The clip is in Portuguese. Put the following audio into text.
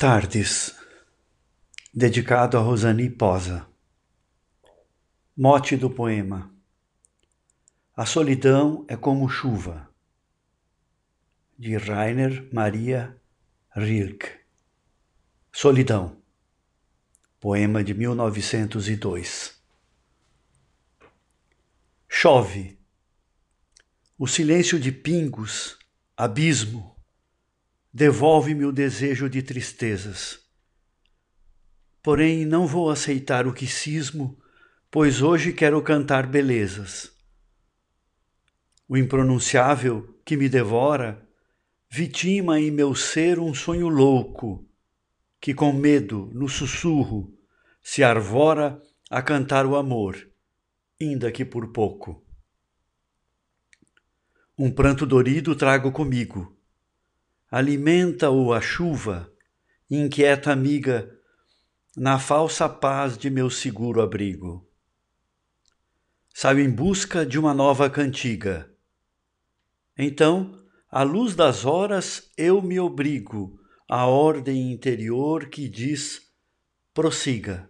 Tardes, dedicado a Rosani Posa. Mote do poema: A solidão é como chuva, de Rainer Maria Rilke. Solidão, poema de 1902. Chove. O silêncio de pingos, abismo, devolve-me o desejo de tristezas. Porém, não vou aceitar o que cismo, pois hoje quero cantar belezas. O impronunciável que me devora vitima em meu ser um sonho louco, que com medo, no sussurro, se arvora a cantar o amor, ainda que por pouco. Um pranto dorido trago comigo, alimenta-o a chuva, inquieta amiga, na falsa paz de meu seguro abrigo. Saio em busca de uma nova cantiga. Então, à luz das horas, eu me obrigo à ordem interior que diz: prossiga.